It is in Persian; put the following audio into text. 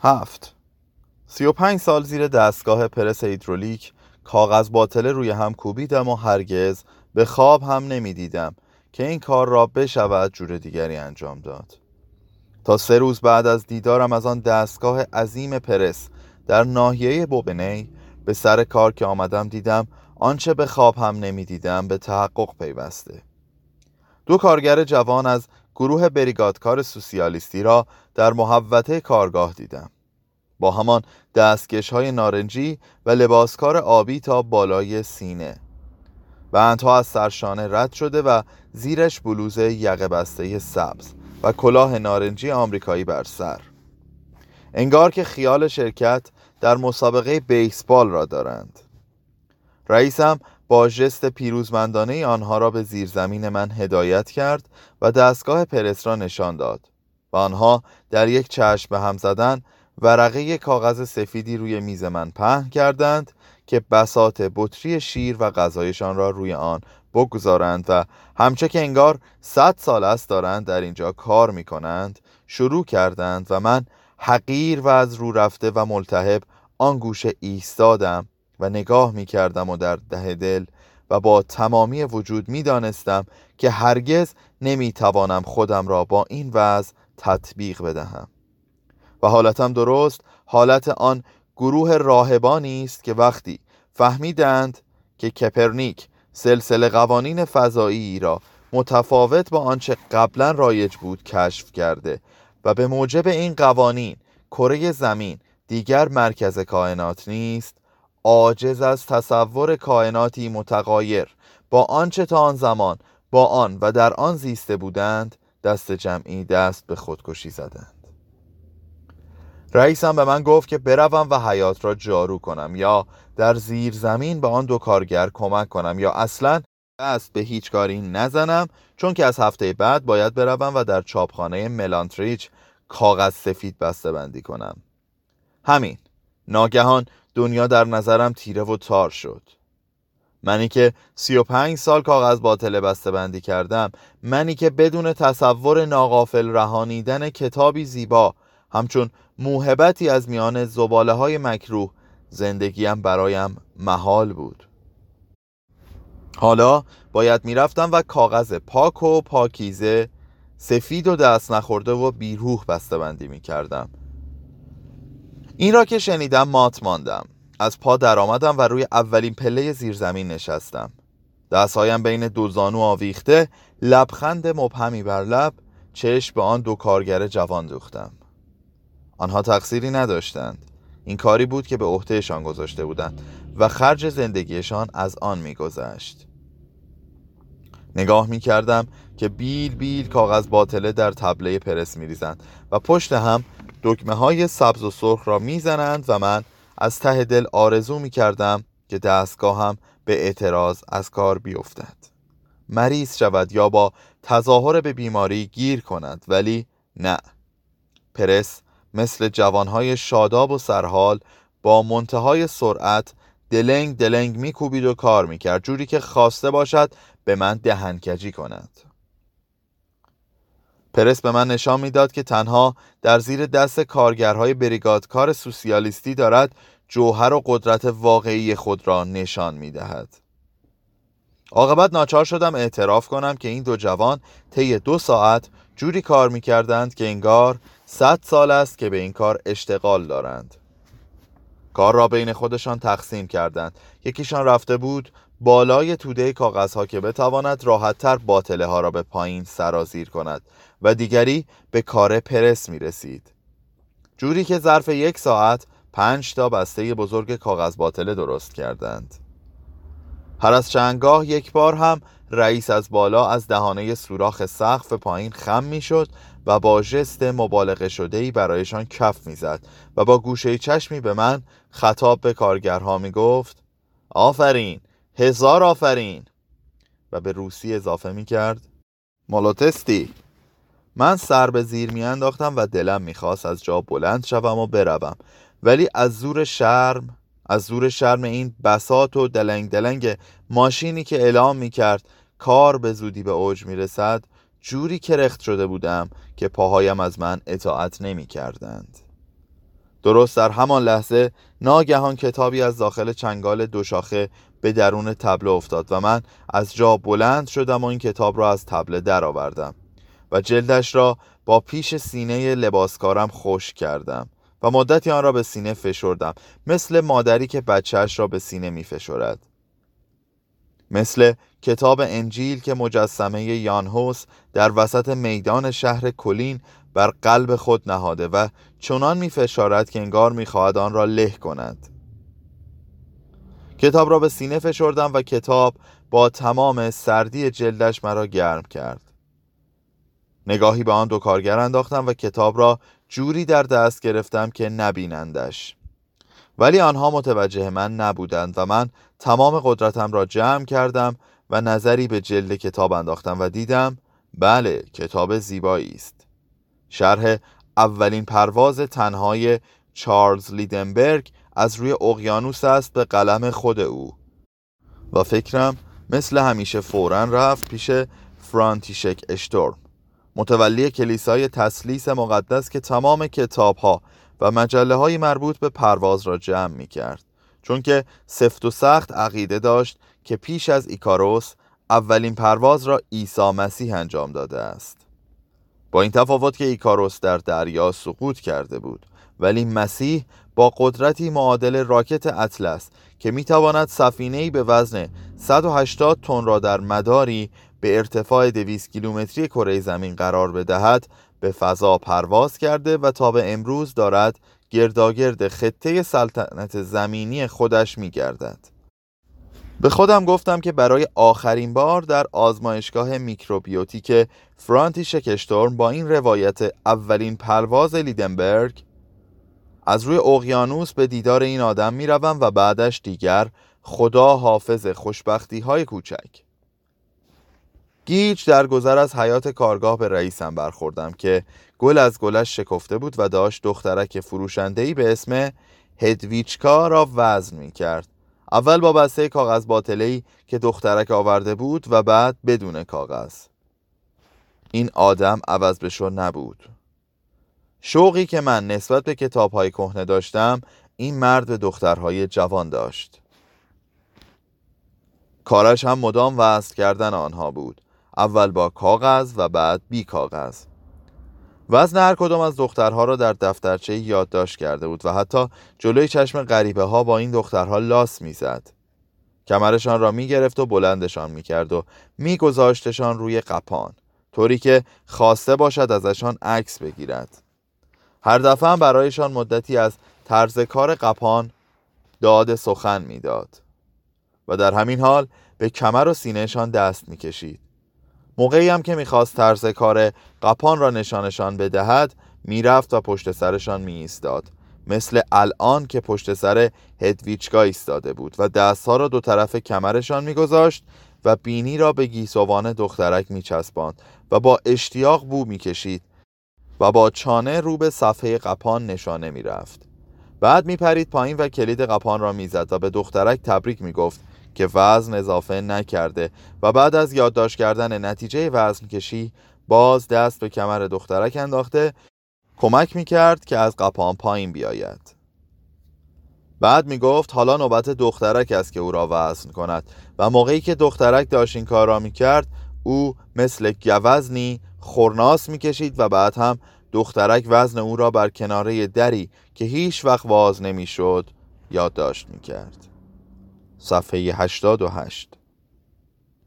هفت. سی و پنج سال زیر دستگاه پرس هیدرولیک کاغذ باطله روی هم کوبیدم و هرگز به خواب هم نمی‌دیدم که این کار را بشود جور دیگری انجام داد. تا سه روز بعد از دیدارم از آن دستگاه عظیم پرس در ناحیه بوبنی به سر کار که آمدم دیدم آنچه به خواب هم نمی‌دیدم به تحقق پیوسته. دو کارگر جوان از گروه بریگادکار سوسیالیستی را در محوطه کارگاه دیدم. با همان دستکش های نارنجی و لباسکار آبی تا بالای سینه. بندها از سرشانه رد شده و زیرش بلوز یقه بسته سبز و کلاه نارنجی آمریکایی بر سر. انگار که خیال شرکت در مسابقه بیسبال را دارند. رئیسم با ژست پیروزمندانه آنها را به زیرزمین من هدایت کرد و دستگاه پرس را نشان داد و آنها در یک چشم به هم زدن ورقه کاغذ سفیدی روی میز من پهن کردند که بسات بطری شیر و غذایشان را روی آن بگذارند و همچه که انگار صد سال است دارند در اینجا کار می کنند شروع کردند و من حقیر و از رو رفته و ملتهب آن گوشه ایستادم. و نگاه می کردم و در ده دل و با تمامی وجود می دانستم که هرگز نمی توانم خودم را با این وضع تطبیق بدهم. و حالتم درست حالت آن گروه راهبانی است که وقتی فهمیدند که کپرنیک سلسله قوانین فضایی را متفاوت با آنچه قبلا رایج بود کشف کرده و به موجب این قوانین کره زمین دیگر مرکز کائنات نیست عاجز از تصور کائناتی متغایر. با آنچه تا آن زمان با آن و در آن زیسته بودند دست جمعی دست به خودکشی زدند. رئیسم به من گفت که بروم و حیات را جارو کنم یا در زیر زمین به آن دو کارگر کمک کنم یا اصلا دست به هیچ کاری نزنم چون که از هفته بعد باید بروم و در چاپخانه ملانتریچ کاغذ سفید بسته بندی کنم. همین. ناگهان دنیا در نظرم تیره و تار شد. منی که سی و پنج سال کاغذ باطل بسته بندی کردم منی که بدون تصور ناقافل رهانیدن کتابی زیبا همچون موهبتی از میان زباله های مکروه زندگیم برایم محال بود. حالا باید می‌رفتم و کاغذ پاک و پاکیزه سفید و دست نخورده و بیروح بسته بندی می کردم این را که شنیدم مات ماندم. از پا درآمدم و روی اولین پله زیرزمین نشستم. دستهایم بین دو زانو آویخته لبخند مبهمی بر لب چشم به آن دو کارگر جوان دوختم. آنها تقصیری نداشتند. این کاری بود که به عهدهشان گذاشته بودند و خرج زندگیشان از آن میگذشت. نگاه می کردم که بیل بیل کاغذ باطله در تبله پرس می ریزند و پشت هم دکمه های سبز و سرخ را می‌زنند و من از ته دل آرزو می کردم که دستگاهم به اعتراض از کار بیفتد. مریض شود یا با تظاهر به بیماری گیر کند ولی نه. پرس مثل جوانهای شاداب و سرحال با منتهای سرعت دلنگ دلنگ میکوبید و کار می‌کرد جوری که خواسته باشد به من دهنکجی کند. پرس به من نشان می‌داد که تنها در زیر دست کارگرهای بریگادکار سوسیالیستی دارد جوهر و قدرت واقعی خود را نشان می‌دهد. عاقبت ناچار شدم اعتراف کنم که این دو جوان طی دو ساعت جوری کار می‌کردند که انگار صد سال است که به این کار اشتغال دارند. کار را بین خودشان تقسیم کردند. یکیشان رفته بود بالای توده کاغذها که بتواند راحتتر باطله ها را به پایین سرازیر کند و دیگری به کار پرس می رسید جوری که ظرف یک ساعت پنج تا بسته بزرگ کاغذ باطله درست کردند. هر از چندگاه یک بار هم رئیس از بالا از دهانه سوراخ سقف پایین خم می‌شد و با ژست مبالغه شده ای برایشان کف می‌زد و با گوشه چشمی به من خطاب به کارگرها می گفت آفرین! هزار آفرین. و به روسی اضافه می کرد مالوتستی من سر به زیر می انداختم و دلم می‌خواست از جا بلند شوم و بروم. ولی از زور شرم از زور شرم این بسات و دلنگ دلنگ ماشینی که اعلام می کرد کار به زودی به اوج می رسد جوری کرخت شده بودم که پاهایم از من اطاعت نمی کردند درست در همان لحظه ناگهان کتابی از داخل چنگال دو شاخه به درون تبله افتاد و من از جا بلند شدم و این کتاب را از تبله درآوردم و جلدش را با پیش سینه لباسکارم خوش کردم و مدتی آن را به سینه فشردم مثل مادری که بچهش را به سینه می فشرد. مثل کتاب انجیل که مجسمه یانهوس در وسط میدان شهر کلین بر قلب خود نهاده و چنان می فشارد که انگار می خواهد آن را له کند کتاب را به سینه فشردم و کتاب با تمام سردی جلدش مرا گرم کرد. نگاهی به آن دو کارگر انداختم و کتاب را جوری در دست گرفتم که نبینندش. ولی آنها متوجه من نبودند و من تمام قدرتم را جمع کردم و نظری به جلد کتاب انداختم و دیدم بله کتاب زیبایی است. شرح اولین پرواز تنهای چارلز لیدنبرگ از روی اقیانوس است به قلم خود او. و فکرم مثل همیشه فورا رفت پیش فرانتیشک اشتورم متولی کلیسای تسلیس مقدس که تمام کتاب ها و مجله های مربوط به پرواز را جمع می کرد چون که سفت و سخت عقیده داشت که پیش از ایکاروس اولین پرواز را عیسی مسیح انجام داده است. با این تفاوت که ایکاروس در دریا سقوط کرده بود ولی مسیح با قدرتی معادل راکت اطلس که می‌تواند سفینه‌ای به وزن 180 تن را در مداری به ارتفاع 200 کیلومتری کره زمین قرار بدهد به فضا پرواز کرده و تا به امروز دارد گرداگرد خطه سلطنت زمینی خودش میگردد. به خودم گفتم که برای آخرین بار در آزمایشگاه میکروبیوتیک فرانتی شکشتورم با این روایت اولین پرواز لیدنبرگ از روی اقیانوس به دیدار این آدم می‌روم و بعدش دیگر خدا حافظ خوشبختی های کوچک. گیج در گذر از حیات کارگاه به رئیسم برخوردم که گل از گلش شکفته بود و داشت دخترک فروشندهی به اسم هدویچکا را وزن می کرد اول با بسته کاغذ باطلهی که دخترک آورده بود و بعد بدون کاغذ. این آدم عوض بشو نبود. شوقی که من نسبت به کتابهای کهنه داشتم این مرد به دخترهای جوان داشت. کارش هم مدام وصل کردن آنها بود. اول با کاغذ و بعد بی کاغذ. وزن هر کدام از دخترها را در دفترچه یادداشت کرده بود و حتی جلوی چشم غریبه ها با این دخترها لاس می‌زد. کمرشان را می گرفت و بلندشان می کرد و می گذاشتشان روی قپان طوری که خواسته باشد ازشان عکس بگیرد. هر دفعه هم برایشان مدتی از طرز کار قپان داد سخن می‌داد. و در همین حال به کمر و سینهشان دست می‌کشید. موقعی هم که می‌خواست طرز کار قپان را نشانشان بدهد می‌رفت و پشت سرشان می ایستاد مثل الان که پشت سر هدویچکا ایستاده بود و دستها را دو طرف کمرشان میگذاشت و بینی را به گیسوان دخترک میچسباند و با اشتیاق بو می‌کشید و با چانه رو به صفحه قپان نشانه می‌رفت. بعد میپرید پایین و کلید قپان را می‌زد و به دخترک تبریک می‌گفت که وزن اضافه نکرده و بعد از یادداشت کردن نتیجه وزن کشی باز دست به کمر دخترک انداخته کمک می‌کرد که از قپان پایین بیاید. بعد می‌گفت حالا نوبت دخترک است که او را وزن کند. و موقعی که دخترک داشت این کار را می‌کرد او مثل گوزنی خورناس می‌کشید و بعد هم دخترک وزن او را بر کناره دری که هیچ وقت واز نمی‌شد یادداشت می‌کرد. صفحه 88